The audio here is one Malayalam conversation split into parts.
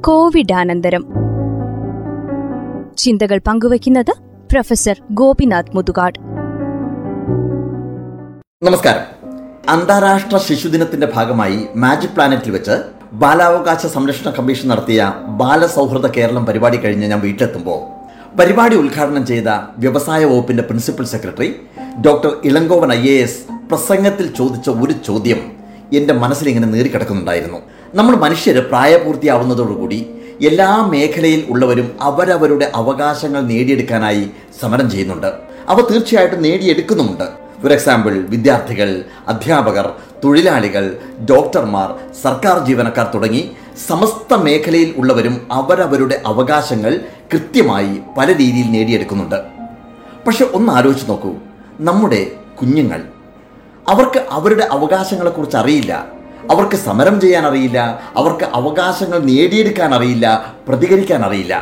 കോവിഡാനന്തരം. ചിന്തകൾ പങ്കുവയ്ക്കുന്നത് പ്രൊഫസർ ഗോപിനാഥ് മുതുകാട്. നമസ്കാരം. അന്താരാഷ്ട്ര ശിശുദിനത്തിന്റെ ഭാഗമായി മാജിക് പ്ലാനറ്റിൽ വെച്ച് ബാലാവകാശ സംരക്ഷണ കമ്മീഷൻ നടത്തിയ ബാലസൗഹൃദ കേരളം പരിപാടി കഴിഞ്ഞ് ഞാൻ വീട്ടിലെത്തുമ്പോൾ പരിപാടി ഉദ്ഘാടനം ചെയ്ത വ്യവസായ വകുപ്പിന്റെ principal secretary doctor Elangovan I A S പ്രസംഗത്തിൽ ചോദിച്ച ഒരു ചോദ്യം എന്റെ മനസ്സിൽ ഇങ്ങനെ നീറിക്കിടക്കുന്നുണ്ടായിരുന്നു നമ്മൾ മനുഷ്യർ പ്രായപൂർത്തിയാവുന്നതോടുകൂടി എല്ലാ മേഖലയിൽ ഉള്ളവരും അവരവരുടെ അവകാശങ്ങൾ നേടിയെടുക്കാനായി സമരം ചെയ്യുന്നുണ്ട്. അവ തീർച്ചയായിട്ടും നേടിയെടുക്കുന്നുമുണ്ട്. ഫോർ എക്സാമ്പിൾ വിദ്യാർത്ഥികൾ അധ്യാപകർ തൊഴിലാളികൾ ഡോക്ടർമാർ സർക്കാർ ജീവനക്കാർ തുടങ്ങി സമസ്ത മേഖലയിൽ ഉള്ളവരും അവരവരുടെ അവകാശങ്ങൾ കൃത്യമായി പല രീതിയിൽ നേടിയെടുക്കുന്നുണ്ട്. പക്ഷെ ഒന്ന് ആലോചിച്ച് നോക്കൂ. നമ്മുടെ കുഞ്ഞുങ്ങൾ അവർക്ക് അവരുടെ അവകാശങ്ങളെക്കുറിച്ച് അറിയില്ല. അവർക്ക് സമരം ചെയ്യാൻ അറിയില്ല അവർക്ക് അവകാശങ്ങൾ നേടിയെടുക്കാൻ അറിയില്ല പ്രതികരിക്കാൻ അറിയില്ല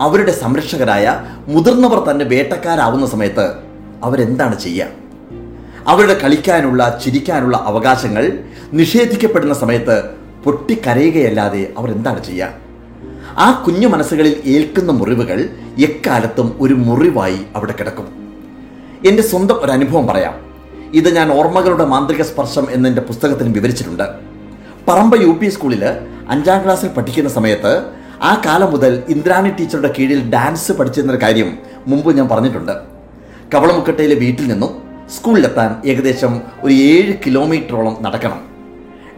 അവരുടെ സംരക്ഷകരായ മുതിർന്നവർ തന്നെ വേട്ടക്കാരാവുന്ന സമയത്ത് അവരെന്താണ് ചെയ്യുക അവരുടെ കളിക്കാനുള്ള ചിരിക്കാനുള്ള അവകാശങ്ങൾ നിഷേധിക്കപ്പെടുന്ന സമയത്ത് പൊട്ടിക്കരയുകയല്ലാതെ അവരെന്താണ് ചെയ്യുക ആ കുഞ്ഞു മനസ്സുകളിൽ ഏൽക്കുന്ന മുറിവുകൾ എക്കാലത്തും ഒരു മുറിവായി അവിടെ കിടക്കും. എന്റെ സ്വന്തം ഒരു അനുഭവം പറയാം. ഇത് ഞാൻ ഓർമ്മകളുടെ മാന്ത്രിക സ്പർശം എന്നെന്റെ പുസ്തകത്തിൽ വിവരിച്ചിട്ടുണ്ട്. പറമ്പ യു പി സ്കൂളിൽ അഞ്ചാം ക്ലാസ്സിൽ പഠിക്കുന്ന സമയത്ത് ആ കാലം മുതൽ ഇന്ദ്രാണി ടീച്ചറുടെ കീഴിൽ ഡാൻസ് പഠിച്ചിരുന്നൊരു കാര്യം മുമ്പ് ഞാൻ പറഞ്ഞിട്ടുണ്ട്. കവളമുക്കട്ടയിലെ വീട്ടിൽ നിന്നും സ്കൂളിലെത്താൻ ഏകദേശം ഒരു ഏഴ് കിലോമീറ്ററോളം നടക്കണം.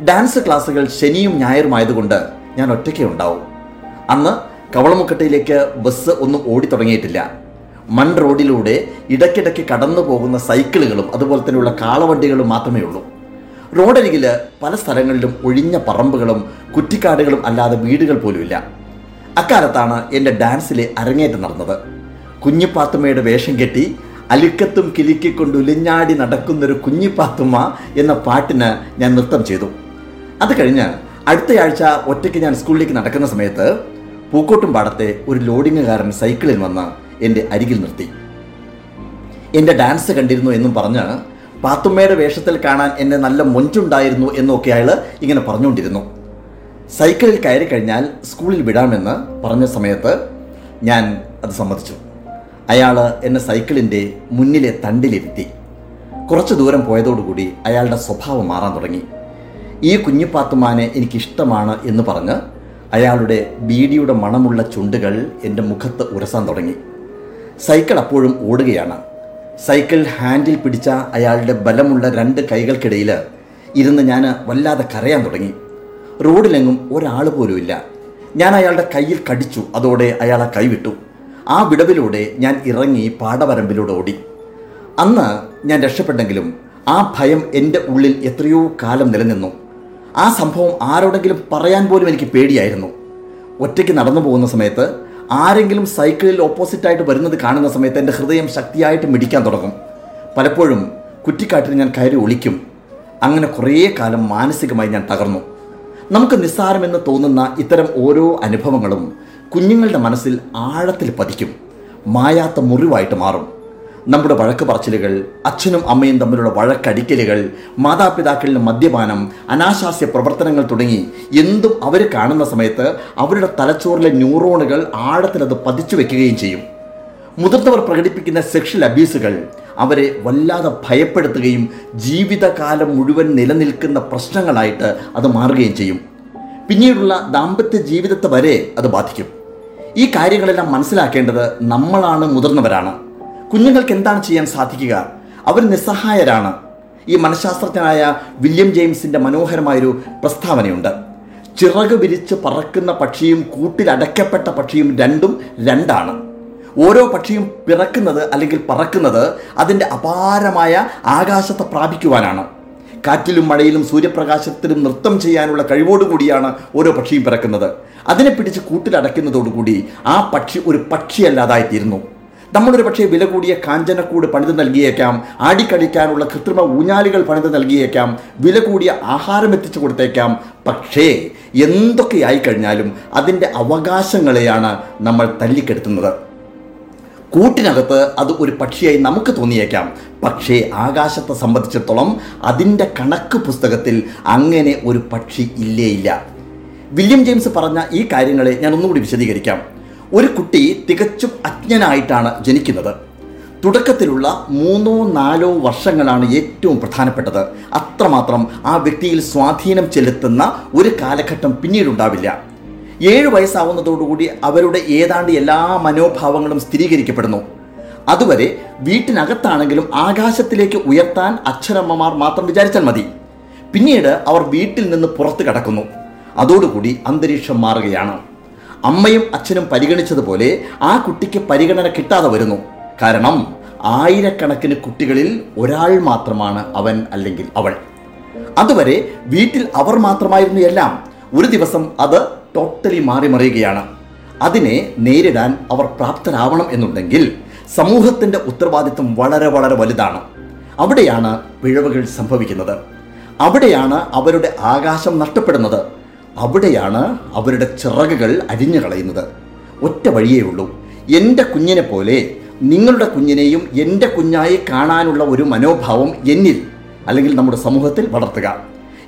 ഡാൻസ് ക്ലാസ്സുകൾ ശനിയും ഞായറും ആയതുകൊണ്ട് ഞാൻ ഒറ്റയ്ക്കേ ഉണ്ടാവും. അന്ന് കവളമുക്കട്ടയിലേക്ക് ബസ് ഒന്നും ഓടി തുടങ്ങിയിട്ടില്ല. മൺ റോഡിലൂടെ ഇടയ്ക്കിടയ്ക്ക് കടന്നു പോകുന്ന സൈക്കിളുകളും അതുപോലെ തന്നെയുള്ള കാളവണ്ടികളും മാത്രമേ ഉള്ളൂ. റോഡരികിൽ പല സ്ഥലങ്ങളിലും ഒഴിഞ്ഞ പറമ്പുകളും കുറ്റിക്കാടുകളും അല്ലാതെ വീടുകൾ പോലുമില്ല. അക്കാലത്താണ് എന്റെ ഡാൻസിലെ അരങ്ങേറ്റം നടന്നത്. കുഞ്ഞിപ്പാത്തുമ്മയുടെ വേഷം കെട്ടി അലുക്കത്തും കിലുക്കിക്കൊണ്ട് ഉലിഞ്ഞാടി നടക്കുന്നൊരു കുഞ്ഞിപ്പാത്തുമ്മ എന്ന പാട്ടിന് ഞാൻ നൃത്തം ചെയ്തു. അത് കഴിഞ്ഞ് അടുത്തയാഴ്ച ഒറ്റയ്ക്ക് ഞാൻ സ്കൂളിലേക്ക് നടക്കുന്ന സമയത്ത് പൂക്കോട്ടും പാടത്തെ ഒരു ലോഡിങ്ങുകാരൻ സൈക്കിളിൽ വന്ന് എന്റെ അരികിൽ നിർത്തി. എന്റെ ഡാൻസ് കണ്ടിരുന്നു എന്നും പറഞ്ഞ് പാത്തുമ്മയുടെ വേഷത്തിൽ കാണാൻ എന്നെ നല്ല മൊഞ്ചുണ്ടായിരുന്നു എന്നൊക്കെ അയാൾ ഇങ്ങനെ പറഞ്ഞുകൊണ്ടിരുന്നു. സൈക്കിളിൽ കയറി കഴിഞ്ഞാൽ സ്കൂളിൽ വിടാമെന്ന് പറഞ്ഞ സമയത്ത് ഞാൻ അത് സമ്മതിച്ചു. അയാൾ എന്നെ സൈക്കിളിന്റെ മുന്നിലെ തണ്ടിലിരുത്തി. കുറച്ച് ദൂരം പോയതോടുകൂടി അയാളുടെ സ്വഭാവം മാറാൻ തുടങ്ങി. ഈ കുഞ്ഞിപ്പാത്തുമാനെ എനിക്കിഷ്ടമാണ് എന്ന് പറഞ്ഞ് അയാളുടെ ബീഡിയുടെ മണമുള്ള ചുണ്ടുകൾ എന്റെ മുഖത്ത് ഉരസാൻ തുടങ്ങി. സൈക്കിൾ അപ്പോഴും ഓടുകയാണ്. സൈക്കിൾ ഹാൻഡിൽ പിടിച്ച അയാളുടെ ബലമുള്ള രണ്ട് കൈകൾക്കിടയിൽ ഇരുന്ന് ഞാൻ വല്ലാതെ കരയാൻ തുടങ്ങി. റോഡിലെങ്ങും ഒരാൾ പോലുമില്ല ഞാൻ അയാളുടെ കയ്യിൽ കടിച്ചു. അതോടെ അയാൾ ആ കൈവിട്ടു ആ വിടവിലൂടെ ഞാൻ ഇറങ്ങി പാടവരമ്പിലൂടെ ഓടി. അന്ന് ഞാൻ രക്ഷപ്പെട്ടെങ്കിലും ആ ഭയം എന്റെ ഉള്ളിൽ എത്രയോ കാലം നിലനിന്നു. ആ സംഭവം ആരോടെങ്കിലും പറയാൻ പോലും എനിക്ക് പേടിയായിരുന്നു. ഒറ്റയ്ക്ക് നടന്നു പോകുന്ന സമയത്ത് ആരെങ്കിലും സൈക്കിളിൽ ഓപ്പോസിറ്റായിട്ട് വരുന്നത് കാണുന്ന സമയത്ത് എന്റെ ഹൃദയം ശക്തിയായിട്ട് മിടിക്കാൻ തുടങ്ങും. പലപ്പോഴും കുറ്റിക്കാട്ടിൽ ഞാൻ കയറി ഒളിക്കും. അങ്ങനെ കുറേ കാലം മാനസികമായി ഞാൻ തകർന്നു. നമുക്ക് നിസ്സാരമെന്ന് തോന്നുന്ന ഇത്തരം ഓരോ അനുഭവങ്ങളും കുഞ്ഞുങ്ങളുടെ മനസ്സിൽ ആഴത്തിൽ പതിക്കും. മായാത്ത മുറിവായിട്ട് മാറും. നമ്മുടെ വഴക്ക് പറച്ചിലുകൾ അച്ഛനും അമ്മയും തമ്മിലുള്ള വഴക്കടിക്കലുകൾ മാതാപിതാക്കളിൽ മദ്യപാനം അനാശാസ്യ പ്രവർത്തനങ്ങൾ തുടങ്ങി എന്തും അവർ കാണുന്ന സമയത്ത് അവരുടെ തലച്ചോറിലെ ന്യൂറോണുകൾ ആഴത്തിലത് പതിച്ചു വെക്കുകയും ചെയ്യും. മുതിർന്നവർ പ്രകടിപ്പിക്കുന്ന സെക്ഷൽ അബ്യൂസുകൾ അവരെ വല്ലാതെ ഭയപ്പെടുത്തുകയും ജീവിതകാലം മുഴുവൻ നിലനിൽക്കുന്ന പ്രശ്നങ്ങളായിട്ട് അത് മാറുകയും ചെയ്യും. പിന്നീടുള്ള ദാമ്പത്യ ജീവിതത്തെ വരെ അത് ബാധിക്കും. ഈ കാര്യങ്ങളെല്ലാം മനസ്സിലാക്കേണ്ടത് നമ്മളാണ് മുതിർന്നവരാണ്. കുഞ്ഞുങ്ങൾക്ക് എന്താണ് ചെയ്യാൻ സാധിക്കുക? അവർ നിസ്സഹായരാണ്. ഈ മനഃശാസ്ത്രജ്ഞനായ വില്യം ജെയിംസിന്റെ മനോഹരമായൊരു പ്രസ്താവനയുണ്ട്. ചിറക് വിരിച്ച് പറക്കുന്ന പക്ഷിയും കൂട്ടിലടയ്ക്കപ്പെട്ട പക്ഷിയും രണ്ടും രണ്ടാണ്. ഓരോ പക്ഷിയും പിറക്കുന്നത് അല്ലെങ്കിൽ പറക്കുന്നത് അതിന്റെ അപാരമായ ആകാശത്തെ പ്രാപിക്കുവാനാണ്. കാറ്റിലും മഴയിലും സൂര്യപ്രകാശത്തിലും നൃത്തം ചെയ്യാനുള്ള കഴിവോടുകൂടിയാണ് ഓരോ പക്ഷിയും പിറക്കുന്നത്. അതിനെ പിടിച്ച് കൂട്ടിലടയ്ക്കുന്നതോടുകൂടി ആ പക്ഷി ഒരു പക്ഷിയല്ലാതായിത്തീരുന്നു. നമ്മളൊരു പക്ഷേ വില കൂടിയ കാഞ്ചനക്കൂട് പണിത് നൽകിയേക്കാം. ആടിക്കളിക്കാനുള്ള കൃത്രിമ ഊഞ്ഞാലികൾ പണിത് നൽകിയേക്കാം. വില കൂടിയ ആഹാരം എത്തിച്ചു കൊടുത്തേക്കാം. പക്ഷേ എന്തൊക്കെയായി കഴിഞ്ഞാലും അതിന്റെ അവകാശങ്ങളെയാണ് നമ്മൾ തല്ലിക്കെടുത്തുന്നത്. കൂട്ടിനകത്ത് അത് ഒരു പക്ഷിയായി നമുക്ക് തോന്നിയേക്കാം. പക്ഷേ ആകാശത്തെ സംബന്ധിച്ചിടത്തോളം അതിന്റെ കണക്ക് പുസ്തകത്തിൽ അങ്ങനെ ഒരു പക്ഷി ഇല്ലേയില്ല. ഇല്ല വില്യം ജെയിംസ് പറഞ്ഞ ഈ കാര്യങ്ങളെ ഞാൻ ഒന്നുകൂടി വിശദീകരിക്കാം. ഒരു കുട്ടി തികച്ചും അജ്ഞനായിട്ടാണ് ജനിക്കുന്നത്. തുടക്കത്തിലുള്ള മൂന്നോ നാലോ വർഷങ്ങളാണ് ഏറ്റവും പ്രധാനപ്പെട്ടത്. അത്രമാത്രം ആ വ്യക്തിയിൽ സ്വാധീനം ചെലുത്തുന്ന ഒരു കാലഘട്ടം പിന്നീടുണ്ടാവില്ല. ഏഴ് വയസ്സാവുന്നതോടുകൂടി അവരുടെ ഏതാണ്ട് എല്ലാ മനോഭാവങ്ങളും സ്ഥിരീകരിക്കപ്പെടുന്നു. അതുവരെ വീട്ടിനകത്താണെങ്കിലും ആകാശത്തിലേക്ക് ഉയർത്താൻ അച്ഛനമ്മമാർ മാത്രം വിചാരിച്ചാൽ മതി. പിന്നീട് അവർ വീട്ടിൽ നിന്ന് പുറത്തു കടക്കുന്നു. അതോടുകൂടി അന്തരീക്ഷം മാറുകയാണ്. അമ്മയും അച്ഛനും പരിഗണിച്ചതുപോലെ ആ കുട്ടിക്ക് പരിഗണന കിട്ടാതെ വരുന്നു. കാരണം ആയിരക്കണക്കിന് കുട്ടികളിൽ ഒരാൾ മാത്രമാണ് അവൻ അല്ലെങ്കിൽ അവൾ. അതുവരെ വീട്ടിൽ അവർ മാത്രമായിരുന്നു എല്ലാം. ഒരു ദിവസം അത് ടോട്ടലി മാറി മറിയുകയാണ് അതിനെ നേരിടാൻ അവർ പ്രാപ്തരാവണം എന്നുണ്ടെങ്കിൽ സമൂഹത്തിന്റെ ഉത്തരവാദിത്വം വളരെ വളരെ വലുതാണ്. അവിടെയാണ് പിഴവുകൾ സംഭവിക്കുന്നത്. അവിടെയാണ് അവരുടെ ആകാശം നഷ്ടപ്പെടുന്നത്. അവിടെയാണ് അവരുടെ ചിറകുകൾ അരിഞ്ഞു കളയുന്നത്. ഒറ്റ വഴിയേ ഉള്ളൂ. എന്റെ കുഞ്ഞിനെ പോലെ നിങ്ങളുടെ കുഞ്ഞിനെയും എന്റെ കുഞ്ഞായി കാണാനുള്ള ഒരു മനോഭാവം എന്നിൽ അല്ലെങ്കിൽ നമ്മുടെ സമൂഹത്തിൽ വളർത്തുക.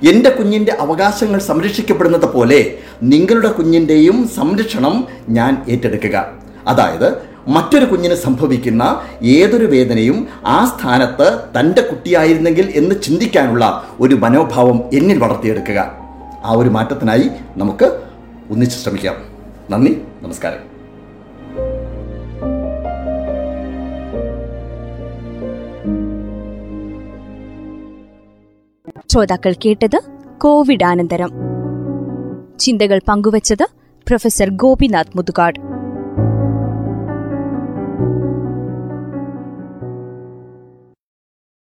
എന്റെ കുഞ്ഞിന്റെ അവകാശങ്ങൾ സംരക്ഷിക്കപ്പെടുന്നത് പോലെ നിങ്ങളുടെ കുഞ്ഞിന്റെയും സംരക്ഷണം ഞാൻ ഏറ്റെടുക്കുക. അതായത് മറ്റൊരു കുഞ്ഞിന് സംഭവിക്കുന്ന ഏതൊരു വേദനയും ആ സ്ഥാനത്ത് തന്റെ കുട്ടിയായിരുന്നെങ്കിൽ എന്ന് ചിന്തിക്കാനുള്ള ഒരു മനോഭാവം എന്നിൽ വളർത്തിയെടുക്കുക. ആ ഒരു മാറ്റത്തിനായി നമുക്ക് ഒന്നിച്ച് ശ്രമിക്കാം. നന്ദി നമസ്കാരം. ശ്രോതാക്കൾ കേട്ടത് കോവിഡ് അനന്തരം ചിന്തകൾ പങ്കുവച്ചത് പ്രൊഫസർ ഗോപിനാഥ് മുതുകാട്.